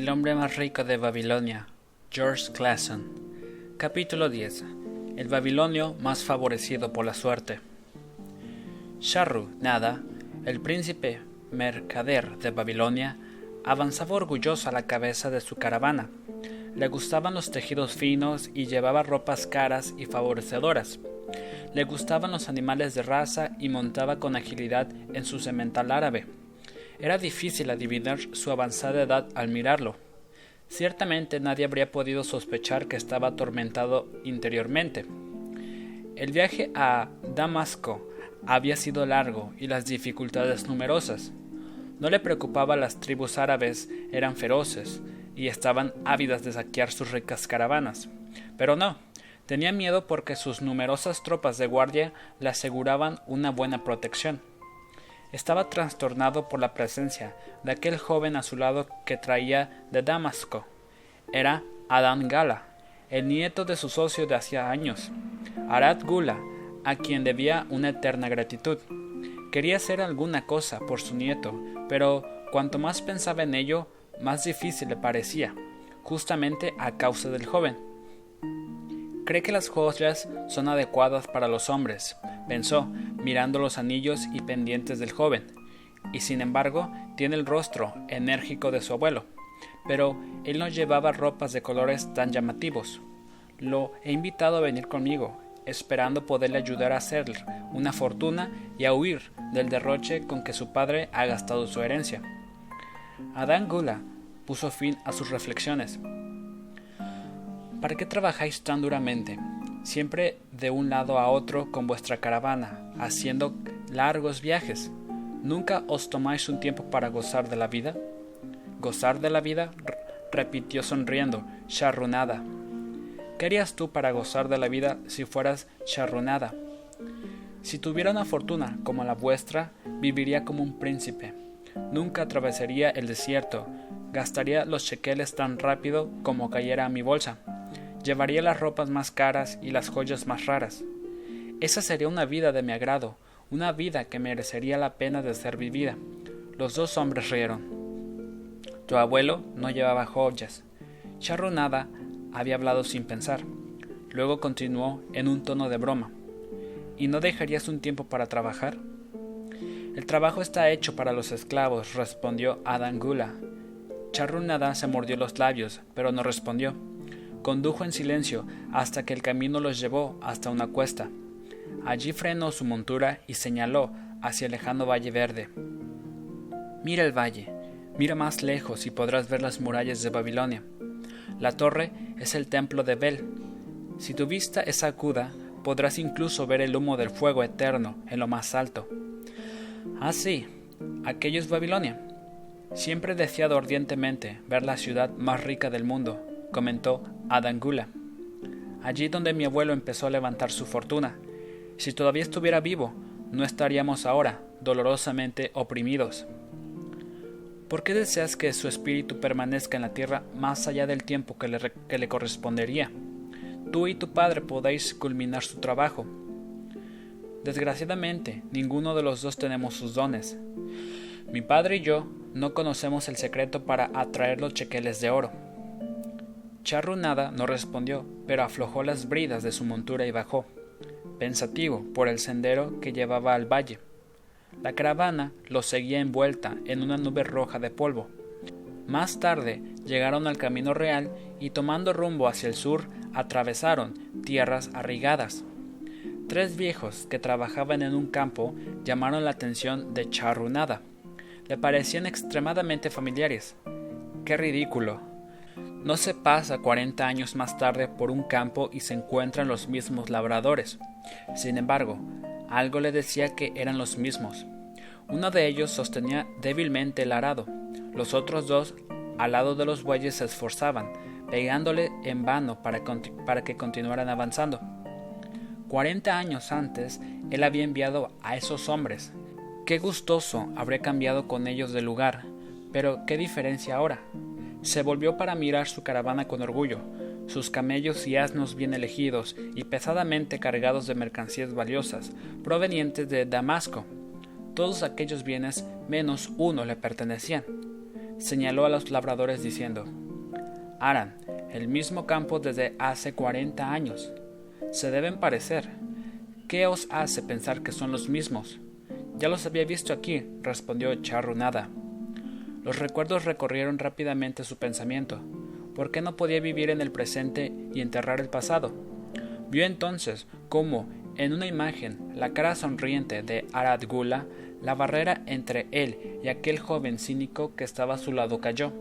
El hombre más rico de Babilonia, George Clason. Capítulo 10. El babilonio más favorecido por la suerte. Sharru Nada, el príncipe mercader de Babilonia, avanzaba orgulloso a la cabeza de su caravana. Le gustaban los tejidos finos y llevaba ropas caras y favorecedoras. Le gustaban los animales de raza y montaba con agilidad en su cemental árabe. Era difícil adivinar su avanzada edad al mirarlo. Ciertamente nadie habría podido sospechar que estaba atormentado interiormente. El viaje a Damasco había sido largo y las dificultades numerosas. No le preocupaba las tribus árabes eran feroces y estaban ávidas de saquear sus ricas caravanas. Pero no, tenía miedo porque sus numerosas tropas de guardia le aseguraban una buena protección. Estaba trastornado por la presencia de aquel joven a su lado que traía de Damasco. Era Adán Gala, el nieto de su socio de hacía años, Arad Gula, a quien debía una eterna gratitud. Quería hacer alguna cosa por su nieto, pero cuanto más pensaba en ello, más difícil le parecía, justamente a causa del joven. Cree que las joyas son adecuadas para los hombres, pensó, mirando los anillos y pendientes del joven, y sin embargo tiene el rostro enérgico de su abuelo. Pero él no llevaba ropas de colores tan llamativos. Lo he invitado a venir conmigo, esperando poderle ayudar a hacer una fortuna y a huir del derroche con que su padre ha gastado su herencia. Adán Gula puso fin a sus reflexiones. ¿Para qué trabajáis tan duramente? Siempre de un lado a otro con vuestra caravana, haciendo largos viajes. ¿Nunca os tomáis un tiempo para gozar de la vida? ¿Gozar de la vida? repitió sonriendo, charrunada. ¿Qué harías tú para gozar de la vida si fueras charrunada? Si tuviera una fortuna como la vuestra, viviría como un príncipe. Nunca atravesaría el desierto, gastaría los chequeles tan rápido como cayera a mi bolsa Llevaría las ropas más caras y las joyas más raras. Esa sería una vida de mi agrado, una vida que merecería la pena de ser vivida. Los dos hombres rieron. Tu abuelo no llevaba joyas. Charronada había hablado sin pensar. Luego continuó en un tono de broma. ¿Y no dejarías un tiempo para trabajar? El trabajo está hecho para los esclavos, respondió Adangula. Charrunada se mordió los labios, pero no respondió. Condujo en silencio hasta que el camino los llevó hasta una cuesta. Allí frenó su montura y señaló hacia el lejano valle verde. Mira el valle, mira más lejos y podrás ver las murallas de Babilonia. La torre es el templo de Bel. Si tu vista es aguda, podrás incluso ver el humo del fuego eterno en lo más alto. Ah, sí, aquello es Babilonia. Siempre he deseado ardientemente ver la ciudad más rica del mundo, comentó Adangula. Allí donde mi abuelo empezó a levantar su fortuna. Si todavía estuviera vivo, no estaríamos ahora dolorosamente oprimidos. ¿Por qué deseas que su espíritu permanezca en la tierra más allá del tiempo que le, que le correspondería? Tú y tu padre podéis culminar su trabajo. Desgraciadamente, ninguno de los dos tenemos sus dones. Mi padre y yo no conocemos el secreto para atraer los chequeles de oro. Charrunada no respondió, pero aflojó las bridas de su montura y bajó, pensativo, por el sendero que llevaba al valle. La caravana lo seguía envuelta en una nube roja de polvo. Más tarde llegaron al camino real y tomando rumbo hacia el sur atravesaron tierras arrigadas. Tres viejos que trabajaban en un campo llamaron la atención de Charrunada. Le parecían extremadamente familiares. ¡Qué ridículo! No se pasa 40 años más tarde por un campo y se encuentran los mismos labradores. Sin embargo, algo le decía que eran los mismos. Uno de ellos sostenía débilmente el arado. Los otros dos, al lado de los bueyes, se esforzaban, pegándole en vano para, que continuaran avanzando. Cuarenta años antes, él había enviado a esos hombres. Qué gustoso habría cambiado con ellos de lugar, pero qué diferencia ahora. Se volvió para mirar su caravana con orgullo, sus camellos y asnos bien elegidos y pesadamente cargados de mercancías valiosas, provenientes de Damasco. Todos aquellos bienes menos uno le pertenecían. señaló a los labradores diciendo, Aran, el mismo campo desde hace cuarenta años. Se deben parecer. ¿Qué os hace pensar que son los mismos? Ya los había visto aquí, respondió Charrunada. Los recuerdos recorrieron rápidamente su pensamiento. ¿Por qué no podía vivir en el presente y enterrar el pasado? Vio entonces cómo, en una imagen, la cara sonriente de Arad Gula, la barrera entre él y aquel joven cínico que estaba a su lado cayó.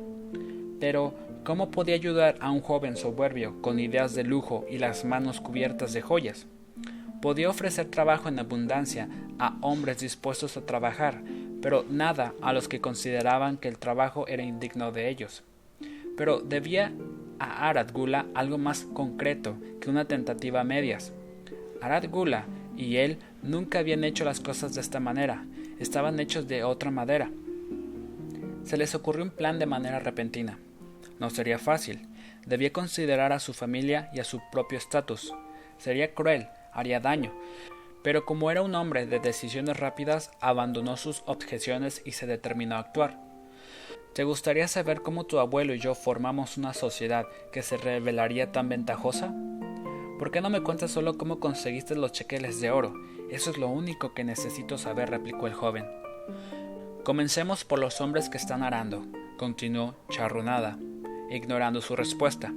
Pero, ¿cómo podía ayudar a un joven soberbio con ideas de lujo y las manos cubiertas de joyas? Podía ofrecer trabajo en abundancia a hombres dispuestos a trabajar, pero nada a los que consideraban que el trabajo era indigno de ellos. Pero debía a Arad Gula algo más concreto que una tentativa a medias. Arad Gula y él nunca habían hecho las cosas de esta manera, estaban hechos de otra madera. Se les ocurrió un plan de manera repentina. No sería fácil, debía considerar a su familia y a su propio estatus. Sería cruel, haría daño, pero como era un hombre de decisiones rápidas, abandonó sus objeciones y se determinó a actuar. ¿Te gustaría saber cómo tu abuelo y yo formamos una sociedad que se revelaría tan ventajosa? ¿Por qué no me cuentas solo cómo conseguiste los chequeles de oro? Eso es lo único que necesito saber, replicó el joven. Comencemos por los hombres que están arando, continuó Charrunada, ignorando su respuesta.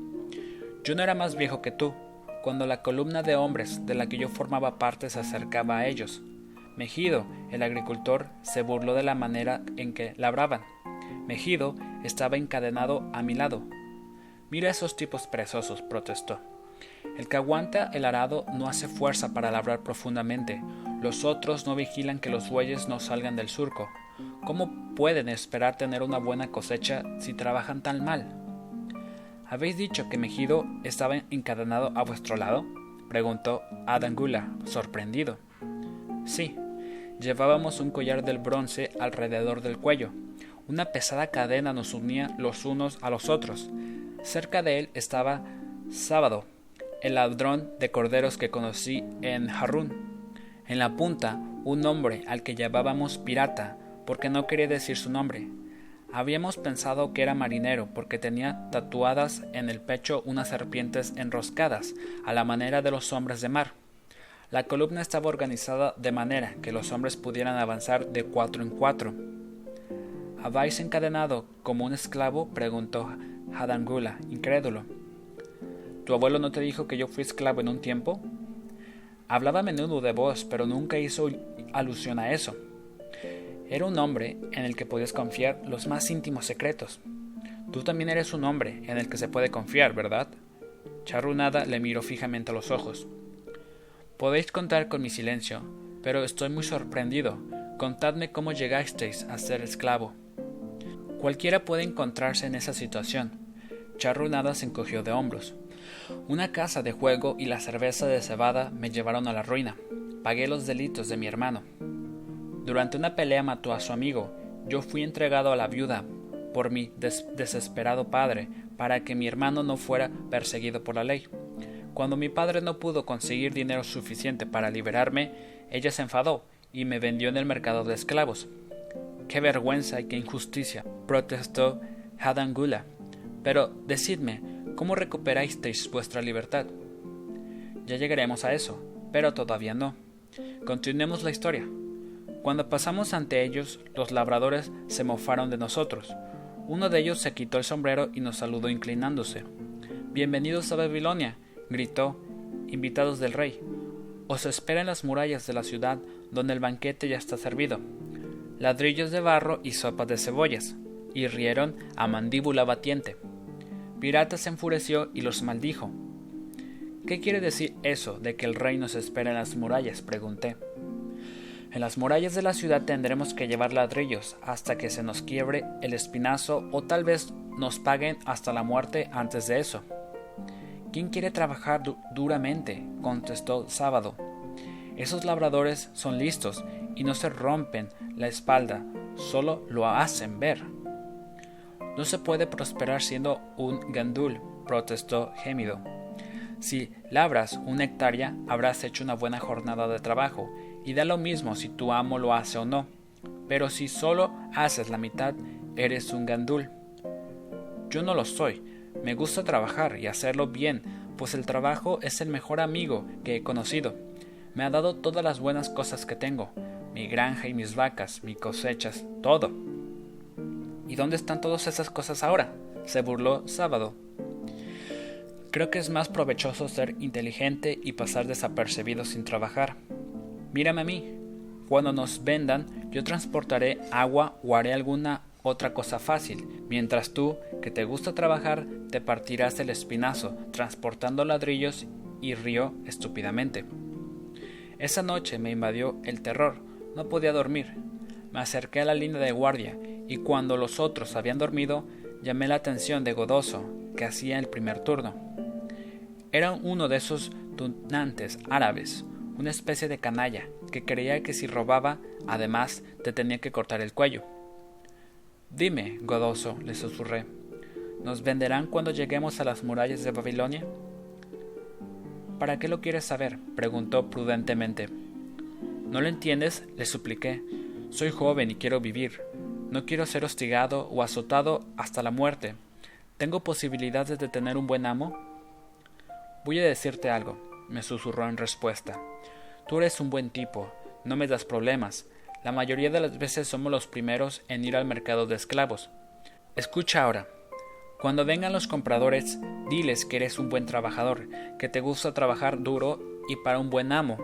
Yo no era más viejo que tú, cuando la columna de hombres de la que yo formaba parte se acercaba a ellos. Mejido, el agricultor, se burló de la manera en que labraban. Mejido estaba encadenado a mi lado. Mira esos tipos perezosos, protestó. El que aguanta el arado no hace fuerza para labrar profundamente. Los otros no vigilan que los bueyes no salgan del surco. ¿Cómo pueden esperar tener una buena cosecha si trabajan tan mal? ¿Habéis dicho que Mejido estaba encadenado a vuestro lado? preguntó Adangula, sorprendido. Sí, llevábamos un collar del bronce alrededor del cuello. Una pesada cadena nos unía los unos a los otros. Cerca de él estaba Sábado, el ladrón de corderos que conocí en Harun. En la punta, un hombre al que llamábamos pirata, porque no quería decir su nombre, Habíamos pensado que era marinero porque tenía tatuadas en el pecho unas serpientes enroscadas, a la manera de los hombres de mar. La columna estaba organizada de manera que los hombres pudieran avanzar de cuatro en cuatro. ¿Habéis encadenado como un esclavo? preguntó Hadangula, incrédulo. ¿Tu abuelo no te dijo que yo fui esclavo en un tiempo? Hablaba a menudo de vos, pero nunca hizo alusión a eso. Era un hombre en el que podías confiar los más íntimos secretos. Tú también eres un hombre en el que se puede confiar, ¿verdad? Charrunada le miró fijamente a los ojos. Podéis contar con mi silencio, pero estoy muy sorprendido. Contadme cómo llegasteis a ser esclavo. Cualquiera puede encontrarse en esa situación. Charrunada se encogió de hombros. Una casa de juego y la cerveza de cebada me llevaron a la ruina. Pagué los delitos de mi hermano. Durante una pelea mató a su amigo. Yo fui entregado a la viuda por mi desesperado padre para que mi hermano no fuera perseguido por la ley. Cuando mi padre no pudo conseguir dinero suficiente para liberarme, ella se enfadó y me vendió en el mercado de esclavos. ¡Qué vergüenza y qué injusticia! protestó Hadangula. Pero decidme, ¿cómo recuperasteis vuestra libertad? Ya llegaremos a eso, pero todavía no. Continuemos la historia. Cuando pasamos ante ellos, los labradores se mofaron de nosotros. Uno de ellos se quitó el sombrero y nos saludó inclinándose. Bienvenidos a Babilonia, gritó, invitados del rey. Os espera en las murallas de la ciudad, donde el banquete ya está servido. Ladrillos de barro y sopa de cebollas. Y rieron a mandíbula batiente. Pirata se enfureció y los maldijo. ¿Qué quiere decir eso de que el rey nos espera en las murallas? pregunté. En las murallas de la ciudad tendremos que llevar ladrillos hasta que se nos quiebre el espinazo o tal vez nos paguen hasta la muerte antes de eso. ¿Quién quiere trabajar duramente? contestó Sábado. Esos labradores son listos y no se rompen la espalda, solo lo hacen ver. No se puede prosperar siendo un gandul, protestó Gémido. Si labras una hectárea, habrás hecho una buena jornada de trabajo y da lo mismo si tu amo lo hace o no. Pero si solo haces la mitad, eres un gandul. Yo no lo soy. Me gusta trabajar y hacerlo bien, pues el trabajo es el mejor amigo que he conocido. Me ha dado todas las buenas cosas que tengo, mi granja y mis vacas, mis cosechas, todo. ¿Y dónde están todas esas cosas ahora? se burló Sábado. Creo que es más provechoso ser inteligente y pasar desapercibido sin trabajar. Mírame a mí. Cuando nos vendan, yo transportaré agua o haré alguna otra cosa fácil, mientras tú, que te gusta trabajar, te partirás el espinazo, transportando ladrillos y río estúpidamente. Esa noche me invadió el terror, no podía dormir. Me acerqué a la línea de guardia y cuando los otros habían dormido, llamé la atención de Godoso, que hacía el primer turno. Era uno de esos tunantes árabes, una especie de canalla, que creía que si robaba, además, te tenía que cortar el cuello. Dime, Godoso, le susurré, ¿nos venderán cuando lleguemos a las murallas de Babilonia? ¿Para qué lo quieres saber? preguntó prudentemente. ¿No lo entiendes? le supliqué. Soy joven y quiero vivir. No quiero ser hostigado o azotado hasta la muerte. ¿Tengo posibilidades de tener un buen amo? Voy a decirte algo, me susurró en respuesta. Tú eres un buen tipo, no me das problemas. La mayoría de las veces somos los primeros en ir al mercado de esclavos. Escucha ahora. Cuando vengan los compradores, diles que eres un buen trabajador, que te gusta trabajar duro y para un buen amo,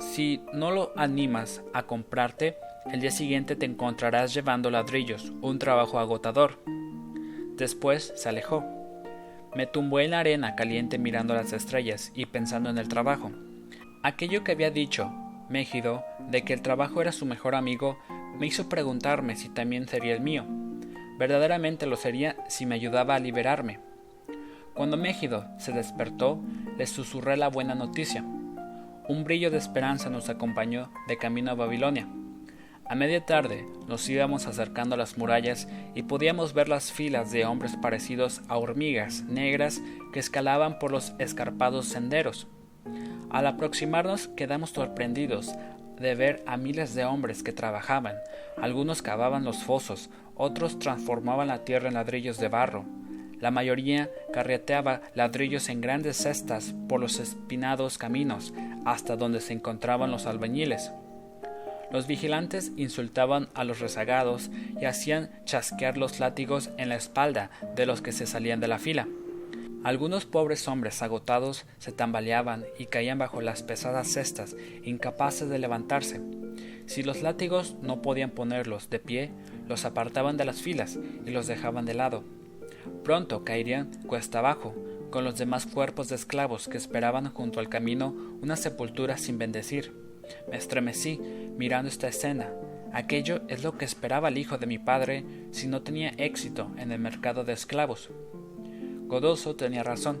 si no lo animas a comprarte, el día siguiente te encontrarás llevando ladrillos, un trabajo agotador. Después se alejó. Me tumbé en la arena caliente mirando las estrellas y pensando en el trabajo. Aquello que había dicho Mégido de que el trabajo era su mejor amigo me hizo preguntarme si también sería el mío. Verdaderamente lo sería si me ayudaba a liberarme. Cuando Mégido se despertó, le susurré la buena noticia. Un brillo de esperanza nos acompañó de camino a Babilonia. A media tarde nos íbamos acercando a las murallas y podíamos ver las filas de hombres parecidos a hormigas negras que escalaban por los escarpados senderos. Al aproximarnos quedamos sorprendidos de ver a miles de hombres que trabajaban. Algunos cavaban los fosos, otros transformaban la tierra en ladrillos de barro, la mayoría carreteaba ladrillos en grandes cestas por los espinados caminos hasta donde se encontraban los albañiles. Los vigilantes insultaban a los rezagados y hacían chasquear los látigos en la espalda de los que se salían de la fila. Algunos pobres hombres agotados se tambaleaban y caían bajo las pesadas cestas, incapaces de levantarse. Si los látigos no podían ponerlos de pie, los apartaban de las filas y los dejaban de lado. Pronto caerían cuesta abajo, con los demás cuerpos de esclavos que esperaban junto al camino una sepultura sin bendecir. Me estremecí mirando esta escena. Aquello es lo que esperaba el hijo de mi padre si no tenía éxito en el mercado de esclavos. Godoso tenía razón.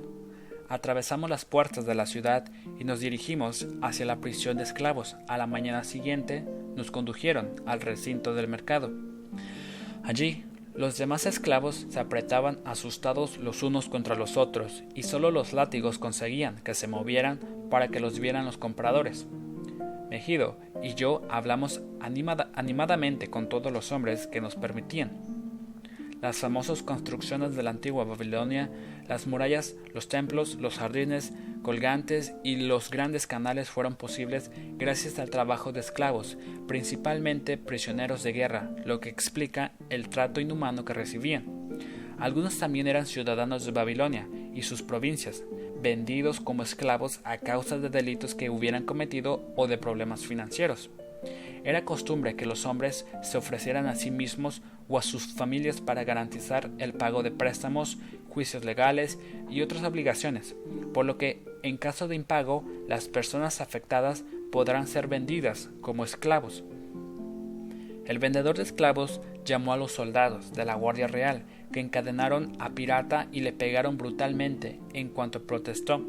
Atravesamos las puertas de la ciudad y nos dirigimos hacia la prisión de esclavos. A la mañana siguiente nos condujeron al recinto del mercado. Allí los demás esclavos se apretaban asustados los unos contra los otros, y solo los látigos conseguían que se movieran para que los vieran los compradores. Mejido y yo hablamos animadamente con todos los hombres que nos permitían las famosas construcciones de la antigua Babilonia, las murallas, los templos, los jardines colgantes y los grandes canales fueron posibles gracias al trabajo de esclavos, principalmente prisioneros de guerra, lo que explica el trato inhumano que recibían. Algunos también eran ciudadanos de Babilonia y sus provincias, vendidos como esclavos a causa de delitos que hubieran cometido o de problemas financieros. Era costumbre que los hombres se ofrecieran a sí mismos o a sus familias para garantizar el pago de préstamos, juicios legales y otras obligaciones, por lo que en caso de impago las personas afectadas podrán ser vendidas como esclavos. El vendedor de esclavos llamó a los soldados de la Guardia Real, que encadenaron a Pirata y le pegaron brutalmente en cuanto protestó.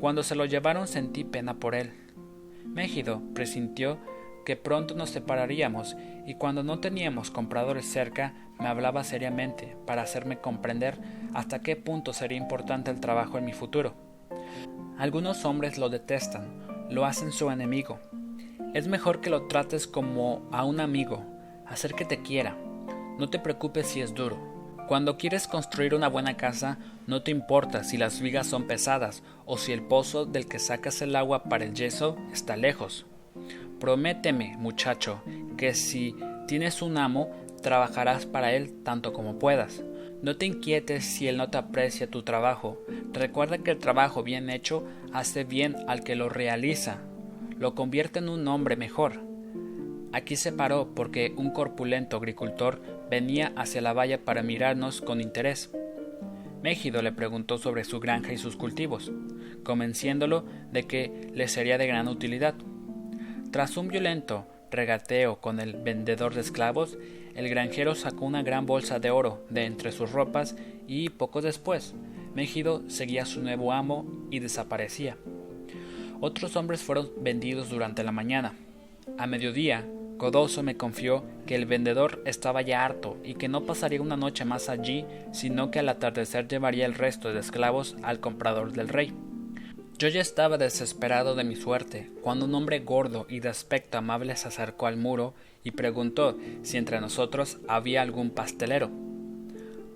Cuando se lo llevaron sentí pena por él. Mégido presintió que pronto nos separaríamos y cuando no teníamos compradores cerca me hablaba seriamente para hacerme comprender hasta qué punto sería importante el trabajo en mi futuro. Algunos hombres lo detestan, lo hacen su enemigo. Es mejor que lo trates como a un amigo, hacer que te quiera. No te preocupes si es duro. Cuando quieres construir una buena casa, no te importa si las vigas son pesadas o si el pozo del que sacas el agua para el yeso está lejos. Prométeme, muchacho, que si tienes un amo, trabajarás para él tanto como puedas. No te inquietes si él no te aprecia tu trabajo. Recuerda que el trabajo bien hecho hace bien al que lo realiza. Lo convierte en un hombre mejor. Aquí se paró porque un corpulento agricultor venía hacia la valla para mirarnos con interés. Mégido le preguntó sobre su granja y sus cultivos, convenciéndolo de que le sería de gran utilidad. Tras un violento regateo con el vendedor de esclavos, el granjero sacó una gran bolsa de oro de entre sus ropas y poco después, Mégido seguía a su nuevo amo y desaparecía. Otros hombres fueron vendidos durante la mañana. A mediodía, Codoso me confió que el vendedor estaba ya harto y que no pasaría una noche más allí, sino que al atardecer llevaría el resto de esclavos al comprador del rey. Yo ya estaba desesperado de mi suerte, cuando un hombre gordo y de aspecto amable se acercó al muro y preguntó si entre nosotros había algún pastelero.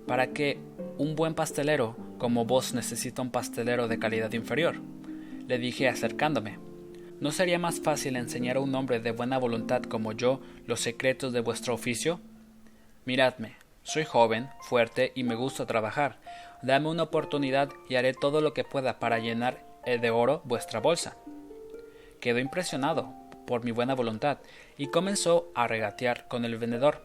¿Para qué un buen pastelero como vos necesita un pastelero de calidad inferior? Le dije acercándome. ¿No sería más fácil enseñar a un hombre de buena voluntad como yo los secretos de vuestro oficio? Miradme, soy joven, fuerte y me gusta trabajar. Dame una oportunidad y haré todo lo que pueda para llenar de oro vuestra bolsa. Quedó impresionado por mi buena voluntad y comenzó a regatear con el vendedor.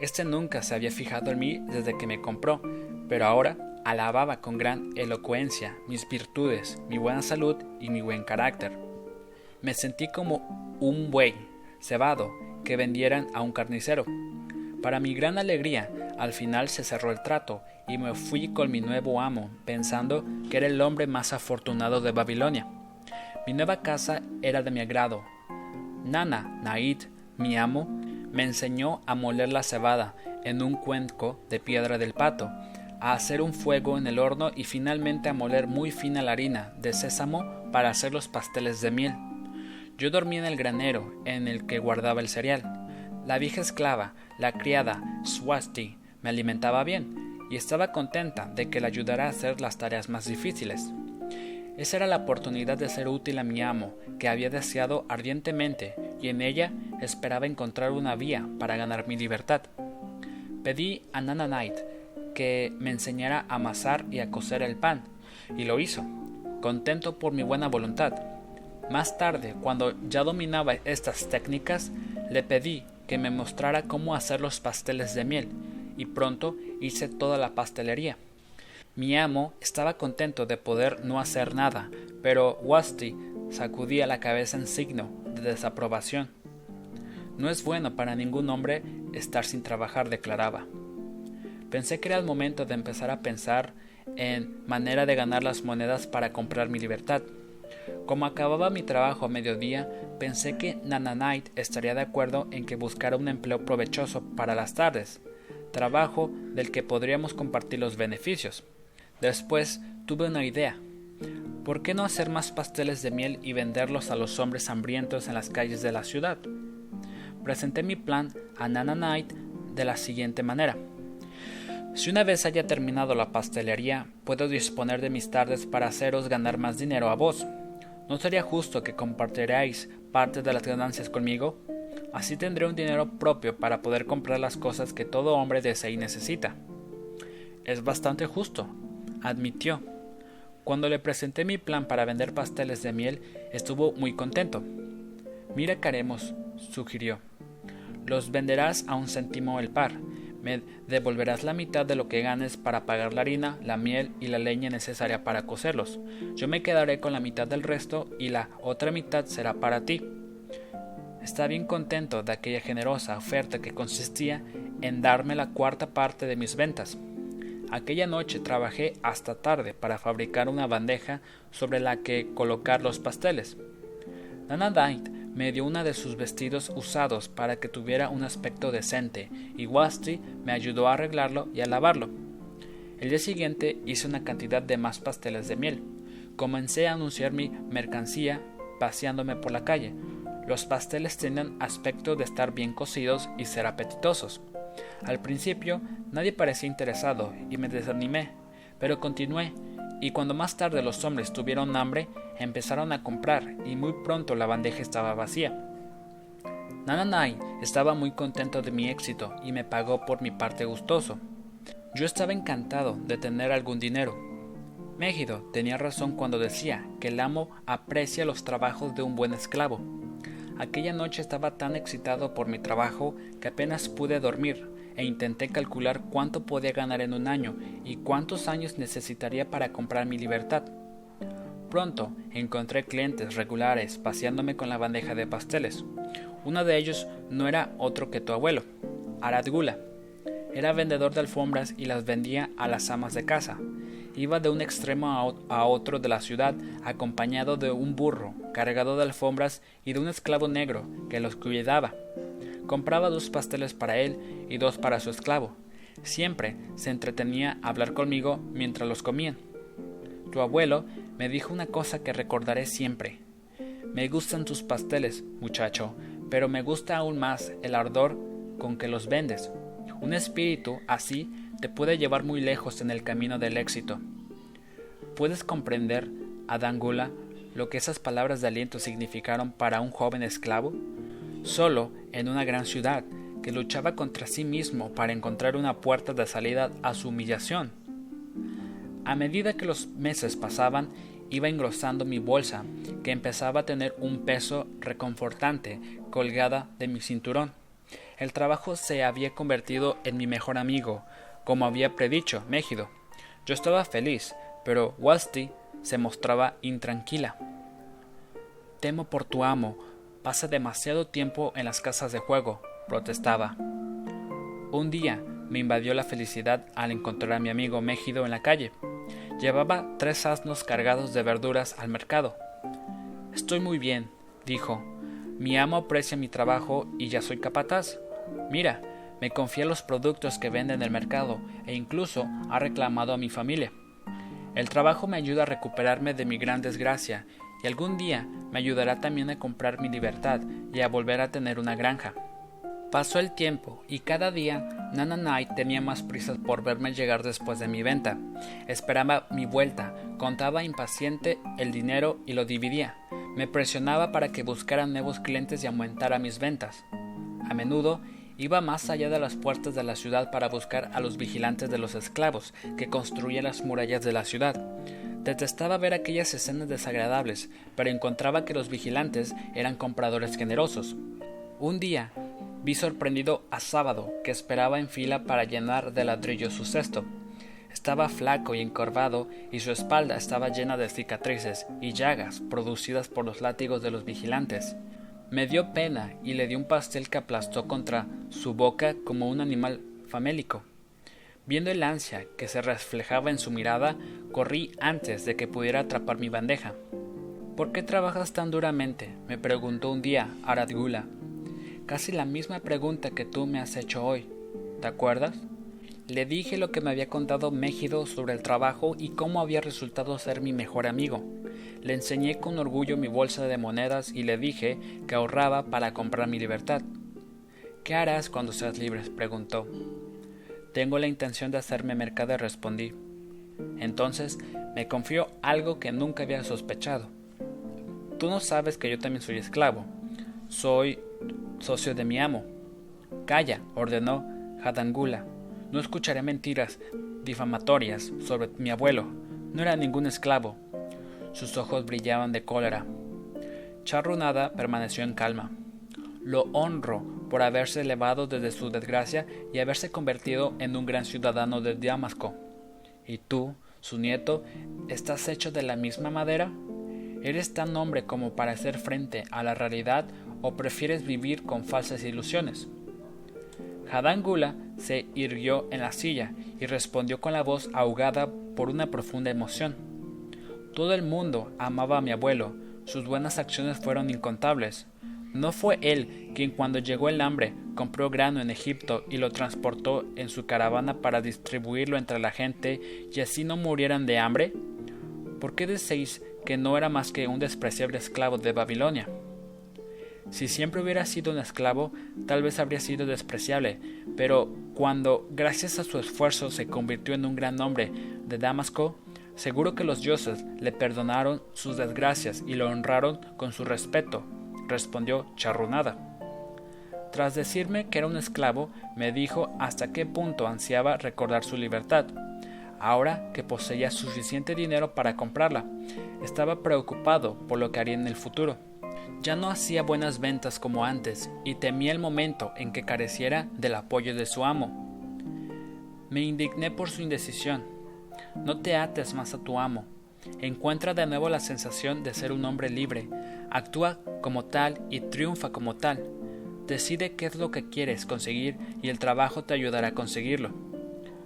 Este nunca se había fijado en mí desde que me compró, pero ahora alababa con gran elocuencia mis virtudes, mi buena salud y mi buen carácter. Me sentí como un buey cebado que vendieran a un carnicero. Para mi gran alegría, al final se cerró el trato y me fui con mi nuevo amo, pensando que era el hombre más afortunado de Babilonia. Mi nueva casa era de mi agrado. Nana, Naid, mi amo, me enseñó a moler la cebada en un cuenco de piedra del pato, a hacer un fuego en el horno y finalmente a moler muy fina la harina de sésamo para hacer los pasteles de miel. Yo dormí en el granero en el que guardaba el cereal. La vieja esclava, la criada Swasti, me alimentaba bien, y estaba contenta de que le ayudara a hacer las tareas más difíciles. Esa era la oportunidad de ser útil a mi amo, que había deseado ardientemente, y en ella esperaba encontrar una vía para ganar mi libertad. Pedí a Nana Knight que me enseñara a amasar y a cocer el pan, y lo hizo, contento por mi buena voluntad. Más tarde, cuando ya dominaba estas técnicas, le pedí que me mostrara cómo hacer los pasteles de miel, y pronto hice toda la pastelería. Mi amo estaba contento de poder no hacer nada, pero Wasti sacudía la cabeza en signo de desaprobación. No es bueno para ningún hombre estar sin trabajar, declaraba. Pensé que era el momento de empezar a pensar en manera de ganar las monedas para comprar mi libertad. Como acababa mi trabajo a mediodía, pensé que Nana Knight estaría de acuerdo en que buscara un empleo provechoso para las tardes trabajo del que podríamos compartir los beneficios. Después tuve una idea. ¿Por qué no hacer más pasteles de miel y venderlos a los hombres hambrientos en las calles de la ciudad? Presenté mi plan a Nana Knight de la siguiente manera. Si una vez haya terminado la pastelería, puedo disponer de mis tardes para haceros ganar más dinero a vos. ¿No sería justo que compartierais parte de las ganancias conmigo? Así tendré un dinero propio para poder comprar las cosas que todo hombre desea y necesita. Es bastante justo, admitió. Cuando le presenté mi plan para vender pasteles de miel, estuvo muy contento. Mira qué haremos, sugirió. Los venderás a un céntimo el par. Me devolverás la mitad de lo que ganes para pagar la harina, la miel y la leña necesaria para cocerlos. Yo me quedaré con la mitad del resto y la otra mitad será para ti. Estaba bien contento de aquella generosa oferta que consistía en darme la cuarta parte de mis ventas. Aquella noche trabajé hasta tarde para fabricar una bandeja sobre la que colocar los pasteles. Nana Knight me dio uno de sus vestidos usados para que tuviera un aspecto decente y Wasti me ayudó a arreglarlo y a lavarlo. El día siguiente hice una cantidad de más pasteles de miel. Comencé a anunciar mi mercancía paseándome por la calle, los pasteles tienen aspecto de estar bien cocidos y ser apetitosos. Al principio nadie parecía interesado y me desanimé, pero continué, y cuando más tarde los hombres tuvieron hambre, empezaron a comprar y muy pronto la bandeja estaba vacía. Nananai estaba muy contento de mi éxito y me pagó por mi parte gustoso. Yo estaba encantado de tener algún dinero. Mégido tenía razón cuando decía que el amo aprecia los trabajos de un buen esclavo. Aquella noche estaba tan excitado por mi trabajo que apenas pude dormir e intenté calcular cuánto podía ganar en un año y cuántos años necesitaría para comprar mi libertad. Pronto encontré clientes regulares paseándome con la bandeja de pasteles. Uno de ellos no era otro que tu abuelo, Aradgula. Era vendedor de alfombras y las vendía a las amas de casa. Iba de un extremo a otro de la ciudad acompañado de un burro cargado de alfombras y de un esclavo negro que los cuidaba. Compraba dos pasteles para él y dos para su esclavo. Siempre se entretenía a hablar conmigo mientras los comían. Tu abuelo me dijo una cosa que recordaré siempre. Me gustan tus pasteles, muchacho, pero me gusta aún más el ardor con que los vendes. Un espíritu así te puede llevar muy lejos en el camino del éxito. ¿Puedes comprender, Adangula, lo que esas palabras de aliento significaron para un joven esclavo? Solo en una gran ciudad, que luchaba contra sí mismo para encontrar una puerta de salida a su humillación. A medida que los meses pasaban, iba engrosando mi bolsa, que empezaba a tener un peso reconfortante colgada de mi cinturón. El trabajo se había convertido en mi mejor amigo, como había predicho Mégido. Yo estaba feliz, pero Wasti se mostraba intranquila. Temo por tu amo, pasa demasiado tiempo en las casas de juego, protestaba. Un día me invadió la felicidad al encontrar a mi amigo Mégido en la calle. Llevaba tres asnos cargados de verduras al mercado. Estoy muy bien, dijo. Mi amo aprecia mi trabajo y ya soy capataz. Mira, me confía los productos que vende en el mercado e incluso ha reclamado a mi familia. El trabajo me ayuda a recuperarme de mi gran desgracia y algún día me ayudará también a comprar mi libertad y a volver a tener una granja. Pasó el tiempo y cada día Nana Knight tenía más prisas por verme llegar después de mi venta. Esperaba mi vuelta, contaba impaciente el dinero y lo dividía. Me presionaba para que buscara nuevos clientes y aumentara mis ventas. A menudo iba más allá de las puertas de la ciudad para buscar a los vigilantes de los esclavos que construían las murallas de la ciudad. Detestaba ver aquellas escenas desagradables, pero encontraba que los vigilantes eran compradores generosos. Un día Vi sorprendido a Sábado, que esperaba en fila para llenar de ladrillo su cesto. Estaba flaco y encorvado, y su espalda estaba llena de cicatrices y llagas producidas por los látigos de los vigilantes. Me dio pena y le di un pastel que aplastó contra su boca como un animal famélico. Viendo el ansia que se reflejaba en su mirada, corrí antes de que pudiera atrapar mi bandeja. ¿Por qué trabajas tan duramente? me preguntó un día Aradgula, casi la misma pregunta que tú me has hecho hoy. ¿Te acuerdas? Le dije lo que me había contado Mégido sobre el trabajo y cómo había resultado ser mi mejor amigo. Le enseñé con orgullo mi bolsa de monedas y le dije que ahorraba para comprar mi libertad. ¿Qué harás cuando seas libre? preguntó. Tengo la intención de hacerme mercader, respondí. Entonces me confió algo que nunca había sospechado. Tú no sabes que yo también soy esclavo. Soy socio de mi amo. Calla, ordenó Hadangula. No escucharé mentiras difamatorias sobre mi abuelo. No era ningún esclavo. Sus ojos brillaban de cólera. Charrunada permaneció en calma. Lo honro por haberse elevado desde su desgracia y haberse convertido en un gran ciudadano de Damasco. ¿Y tú, su nieto, estás hecho de la misma madera? ¿Eres tan hombre como para hacer frente a la realidad o prefieres vivir con falsas ilusiones? Hadangula se irguió en la silla y respondió con la voz ahogada por una profunda emoción. Todo el mundo amaba a mi abuelo, sus buenas acciones fueron incontables. ¿No fue él quien cuando llegó el hambre compró grano en Egipto y lo transportó en su caravana para distribuirlo entre la gente y así no murieran de hambre? ¿Por qué decís que no era más que un despreciable esclavo de Babilonia? Si siempre hubiera sido un esclavo, tal vez habría sido despreciable, pero cuando, gracias a su esfuerzo, se convirtió en un gran hombre de Damasco, seguro que los dioses le perdonaron sus desgracias y lo honraron con su respeto, respondió Charrunada. Tras decirme que era un esclavo, me dijo hasta qué punto ansiaba recordar su libertad. Ahora que poseía suficiente dinero para comprarla, estaba preocupado por lo que haría en el futuro. Ya no hacía buenas ventas como antes y temía el momento en que careciera del apoyo de su amo. Me indigné por su indecisión. No te ates más a tu amo. Encuentra de nuevo la sensación de ser un hombre libre. Actúa como tal y triunfa como tal. Decide qué es lo que quieres conseguir y el trabajo te ayudará a conseguirlo.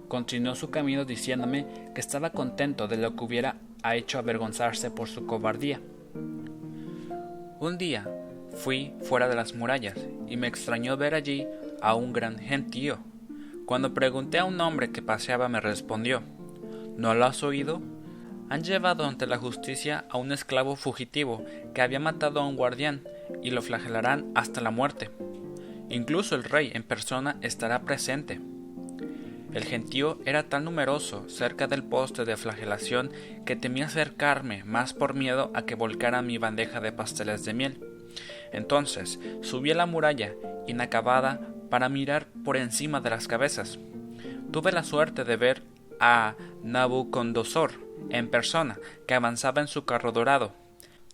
Continuó su camino diciéndome que estaba contento de lo que hubiera hecho avergonzarse por su cobardía. Un día fui fuera de las murallas y me extrañó ver allí a un gran gentío. Cuando pregunté a un hombre que paseaba me respondió ¿No lo has oído? Han llevado ante la justicia a un esclavo fugitivo que había matado a un guardián y lo flagelarán hasta la muerte. Incluso el rey en persona estará presente. El gentío era tan numeroso cerca del poste de flagelación que temía acercarme más por miedo a que volcara mi bandeja de pasteles de miel. Entonces subí a la muralla inacabada para mirar por encima de las cabezas. Tuve la suerte de ver a Nabucodonosor en persona, que avanzaba en su carro dorado.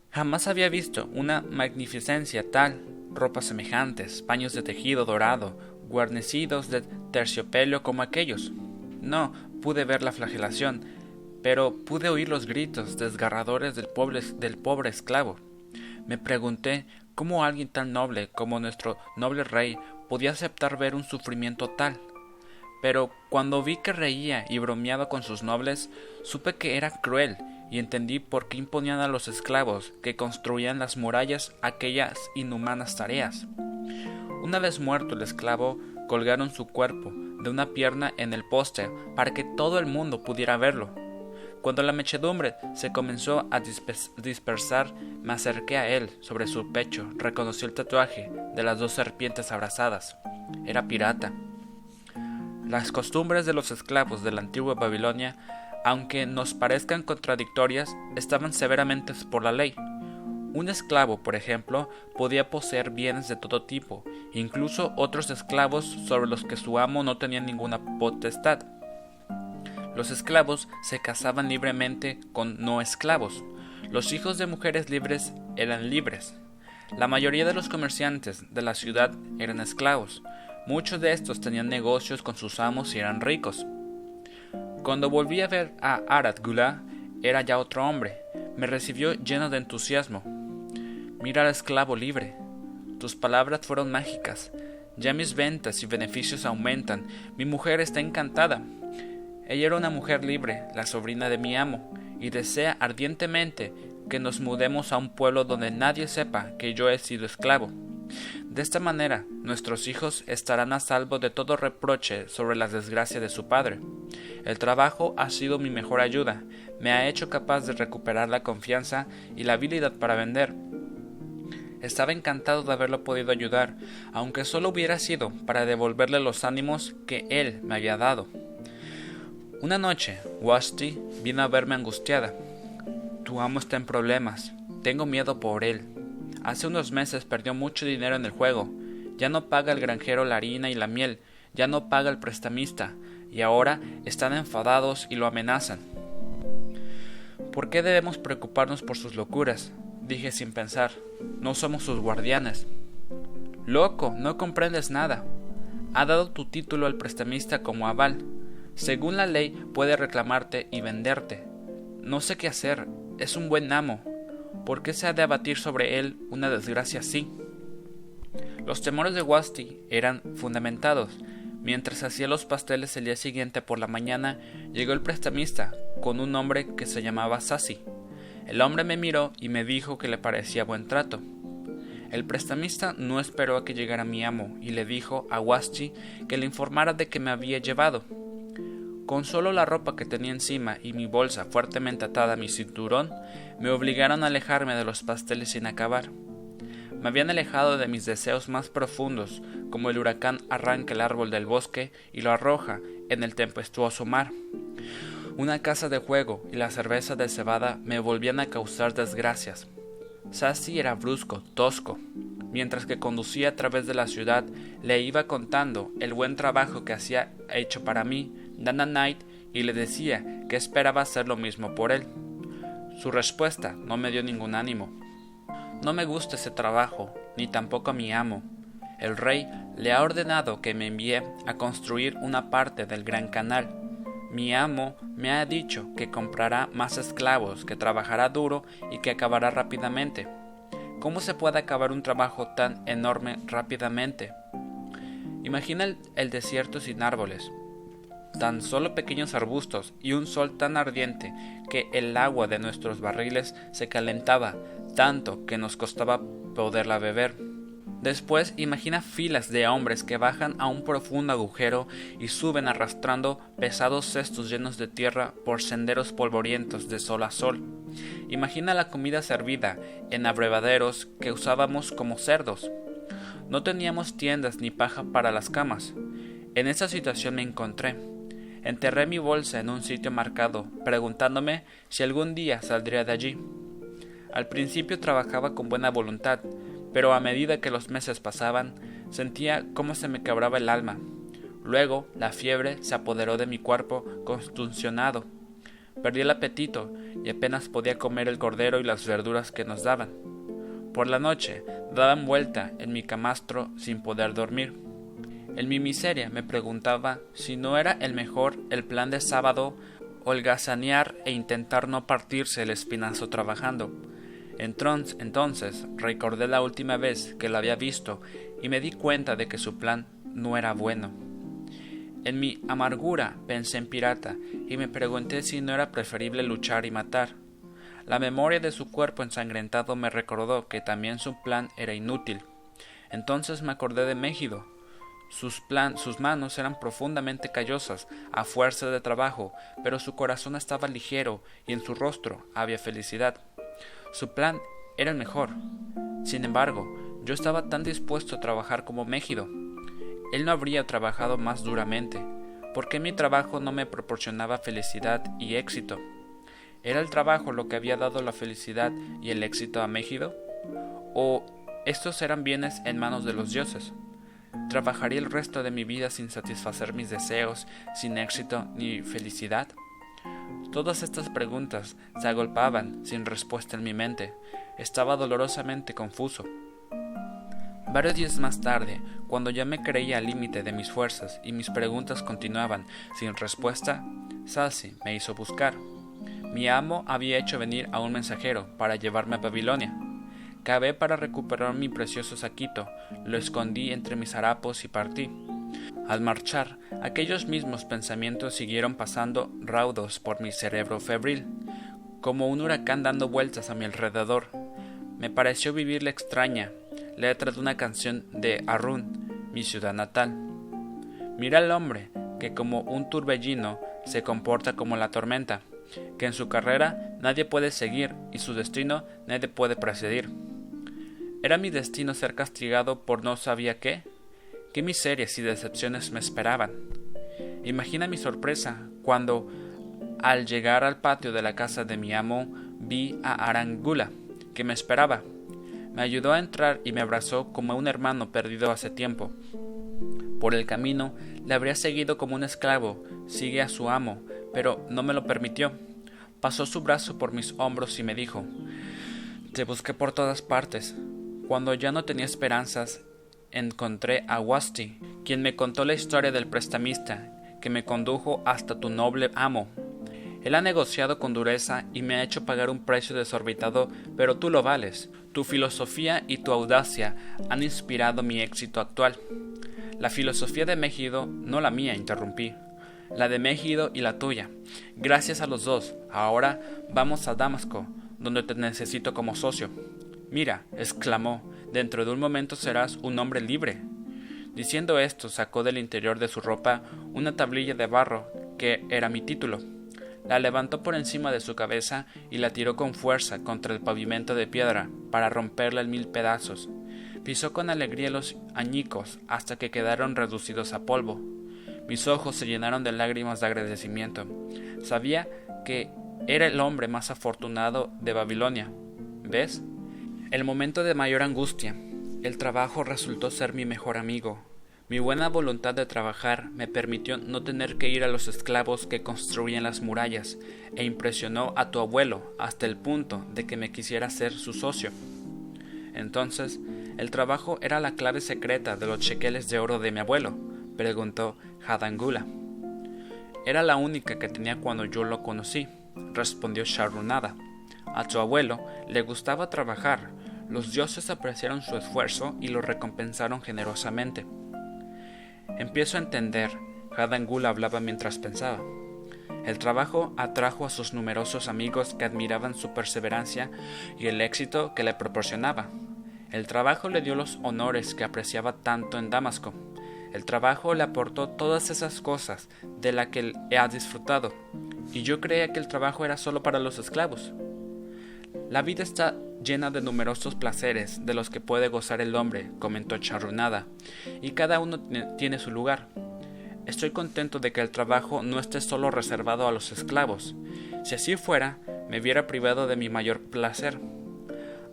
Jamás había visto una magnificencia tal, ropas semejantes, paños de tejido dorado, guarnecidos de terciopelo como aquellos. No pude ver la flagelación, pero pude oír los gritos desgarradores del pobre, del pobre esclavo. Me pregunté cómo alguien tan noble como nuestro noble rey podía aceptar ver un sufrimiento tal. Pero cuando vi que reía y bromeaba con sus nobles, supe que era cruel y entendí por qué imponían a los esclavos que construían las murallas aquellas inhumanas tareas. Una vez muerto el esclavo, colgaron su cuerpo de una pierna en el poste para que todo el mundo pudiera verlo. Cuando la mechedumbre se comenzó a dispersar, me acerqué a él sobre su pecho, reconocí el tatuaje de las dos serpientes abrazadas. Era pirata. Las costumbres de los esclavos de la antigua Babilonia, aunque nos parezcan contradictorias, estaban severamente por la ley. Un esclavo, por ejemplo, podía poseer bienes de todo tipo, incluso otros esclavos sobre los que su amo no tenía ninguna potestad. Los esclavos se casaban libremente con no esclavos. Los hijos de mujeres libres eran libres. La mayoría de los comerciantes de la ciudad eran esclavos. Muchos de estos tenían negocios con sus amos y eran ricos. Cuando volví a ver a Arad Gula, era ya otro hombre. Me recibió lleno de entusiasmo. Mira al esclavo libre. Tus palabras fueron mágicas. Ya mis ventas y beneficios aumentan. Mi mujer está encantada. Ella era una mujer libre, la sobrina de mi amo, y desea ardientemente que nos mudemos a un pueblo donde nadie sepa que yo he sido esclavo. De esta manera, nuestros hijos estarán a salvo de todo reproche sobre las desgracias de su padre. El trabajo ha sido mi mejor ayuda, me ha hecho capaz de recuperar la confianza y la habilidad para vender. Estaba encantado de haberlo podido ayudar, aunque solo hubiera sido para devolverle los ánimos que él me había dado. Una noche, Wasti vino a verme angustiada. Tu amo está en problemas. Tengo miedo por él. Hace unos meses perdió mucho dinero en el juego. Ya no paga el granjero la harina y la miel. Ya no paga el prestamista. Y ahora están enfadados y lo amenazan. ¿Por qué debemos preocuparnos por sus locuras? Dije sin pensar. No somos sus guardianes. Loco, no comprendes nada. Ha dado tu título al prestamista como aval. Según la ley puede reclamarte y venderte. No sé qué hacer. Es un buen amo. ¿Por qué se ha de abatir sobre él una desgracia así? Los temores de Wasti eran fundamentados. Mientras hacía los pasteles el día siguiente por la mañana, llegó el prestamista con un hombre que se llamaba Sassi. El hombre me miró y me dijo que le parecía buen trato. El prestamista no esperó a que llegara mi amo y le dijo a Wasti que le informara de que me había llevado. Con solo la ropa que tenía encima y mi bolsa fuertemente atada a mi cinturón, me obligaron a alejarme de los pasteles sin acabar. Me habían alejado de mis deseos más profundos, como el huracán arranca el árbol del bosque y lo arroja en el tempestuoso mar. Una casa de juego y la cerveza de cebada me volvían a causar desgracias. Sassy era brusco, tosco. Mientras que conducía a través de la ciudad, le iba contando el buen trabajo que hacía hecho para mí Dana Knight y le decía que esperaba hacer lo mismo por él. Su respuesta no me dio ningún ánimo. No me gusta ese trabajo, ni tampoco a mi amo. El rey le ha ordenado que me envíe a construir una parte del gran canal. Mi amo me ha dicho que comprará más esclavos, que trabajará duro y que acabará rápidamente. ¿Cómo se puede acabar un trabajo tan enorme rápidamente? Imagina el, desierto sin árboles, tan solo pequeños arbustos y un sol tan ardiente que el agua de nuestros barriles se calentaba tanto que nos costaba poderla beber. Después imagina filas de hombres que bajan a un profundo agujero y suben arrastrando pesados cestos llenos de tierra por senderos polvorientos de sol a sol. Imagina la comida servida en abrevaderos que usábamos como cerdos. No teníamos tiendas ni paja para las camas. En esa situación me encontré. Enterré mi bolsa en un sitio marcado, preguntándome si algún día saldría de allí. Al principio trabajaba con buena voluntad, pero a medida que los meses pasaban, sentía cómo se me quebraba el alma. Luego la fiebre se apoderó de mi cuerpo constulsionado. Perdí el apetito y apenas podía comer el cordero y las verduras que nos daban. Por la noche daban vuelta en mi camastro sin poder dormir. En mi miseria me preguntaba si no era el mejor el plan de sábado holgazanear e intentar no partirse el espinazo trabajando. Entonces recordé la última vez que la había visto y me di cuenta de que su plan no era bueno. En mi amargura pensé en pirata y me pregunté si no era preferible luchar y matar. La memoria de su cuerpo ensangrentado me recordó que también su plan era inútil. Entonces me acordé de Méxido, sus, sus manos eran profundamente callosas, a fuerza de trabajo, pero su corazón estaba ligero y en su rostro había felicidad. Su plan era el mejor. Sin embargo, yo estaba tan dispuesto a trabajar como Mégido. Él no habría trabajado más duramente. ¿Por qué mi trabajo no me proporcionaba felicidad y éxito? ¿Era el trabajo lo que había dado la felicidad y el éxito a Mégido? ¿O estos eran bienes en manos de los dioses? ¿Trabajaría el resto de mi vida sin satisfacer mis deseos, sin éxito ni felicidad? Todas estas preguntas se agolpaban sin respuesta en mi mente. Estaba dolorosamente confuso. Varios días más tarde, cuando ya me creía al límite de mis fuerzas y mis preguntas continuaban sin respuesta, Salsi me hizo buscar. Mi amo había hecho venir a un mensajero para llevarme a Babilonia. Cavé para recuperar mi precioso saquito, lo escondí entre mis harapos y partí. Al marchar, aquellos mismos pensamientos siguieron pasando raudos por mi cerebro febril, como un huracán dando vueltas a mi alrededor. Me pareció vivir la extraña letra de una canción de Arun, mi ciudad natal. Mira al hombre que como un turbellino se comporta como la tormenta, que en su carrera nadie puede seguir y su destino nadie puede precedir. ¿Era mi destino ser castigado por no sabía qué? ¿Qué miserias y decepciones me esperaban? Imagina mi sorpresa cuando, al llegar al patio de la casa de mi amo, vi a Arangula, que me esperaba. Me ayudó a entrar y me abrazó como un hermano perdido hace tiempo. Por el camino le habría seguido como un esclavo, sigue a su amo, pero no me lo permitió. Pasó su brazo por mis hombros y me dijo Te busqué por todas partes, cuando ya no tenía esperanzas, encontré a Wasti, quien me contó la historia del prestamista, que me condujo hasta tu noble amo. Él ha negociado con dureza y me ha hecho pagar un precio desorbitado, pero tú lo vales. Tu filosofía y tu audacia han inspirado mi éxito actual. La filosofía de Mégido, no la mía, interrumpí. La de Mégido y la tuya. Gracias a los dos. Ahora vamos a Damasco, donde te necesito como socio. Mira, exclamó, dentro de un momento serás un hombre libre. Diciendo esto, sacó del interior de su ropa una tablilla de barro, que era mi título. La levantó por encima de su cabeza y la tiró con fuerza contra el pavimento de piedra para romperla en mil pedazos. Pisó con alegría los añicos hasta que quedaron reducidos a polvo. Mis ojos se llenaron de lágrimas de agradecimiento. Sabía que era el hombre más afortunado de Babilonia. ¿Ves? El momento de mayor angustia. El trabajo resultó ser mi mejor amigo. Mi buena voluntad de trabajar me permitió no tener que ir a los esclavos que construían las murallas, e impresionó a tu abuelo hasta el punto de que me quisiera ser su socio. Entonces, ¿el trabajo era la clave secreta de los chequeles de oro de mi abuelo? preguntó Hadangula. Era la única que tenía cuando yo lo conocí, respondió Sharunada. A tu abuelo le gustaba trabajar, los dioses apreciaron su esfuerzo y lo recompensaron generosamente. Empiezo a entender, Hadangula hablaba mientras pensaba. El trabajo atrajo a sus numerosos amigos que admiraban su perseverancia y el éxito que le proporcionaba. El trabajo le dio los honores que apreciaba tanto en Damasco. El trabajo le aportó todas esas cosas de las que él ha disfrutado, y yo creía que el trabajo era solo para los esclavos. La vida está llena de numerosos placeres de los que puede gozar el hombre, comentó Charrunada, y cada uno tiene su lugar. Estoy contento de que el trabajo no esté solo reservado a los esclavos. Si así fuera, me viera privado de mi mayor placer.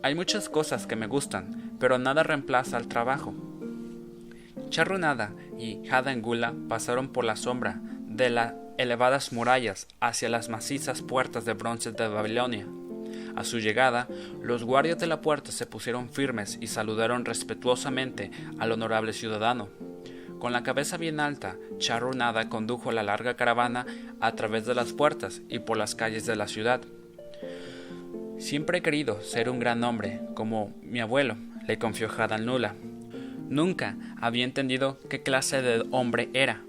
Hay muchas cosas que me gustan, pero nada reemplaza al trabajo. Charrunada y Hadangula pasaron por la sombra de las elevadas murallas hacia las macizas puertas de bronce de Babilonia. A su llegada, los guardias de la puerta se pusieron firmes y saludaron respetuosamente al honorable ciudadano. Con la cabeza bien alta, Charunada condujo la larga caravana a través de las puertas y por las calles de la ciudad. Siempre he querido ser un gran hombre, como mi abuelo, le confió Hadan Nula. Nunca había entendido qué clase de hombre era.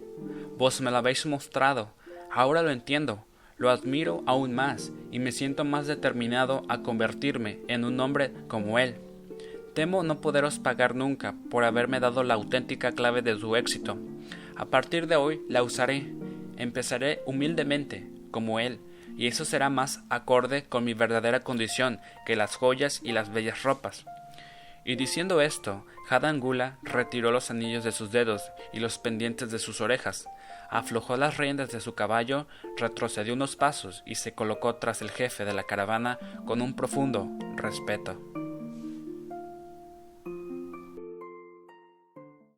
Vos me lo habéis mostrado. Ahora lo entiendo. Lo admiro aún más y me siento más determinado a convertirme en un hombre como él. Temo no poderos pagar nunca por haberme dado la auténtica clave de su éxito. A partir de hoy la usaré. Empezaré humildemente, como él, y eso será más acorde con mi verdadera condición que las joyas y las bellas ropas. Y diciendo esto, Hadangula retiró los anillos de sus dedos y los pendientes de sus orejas, aflojó las riendas de su caballo, retrocedió unos pasos y se colocó tras el jefe de la caravana con un profundo respeto.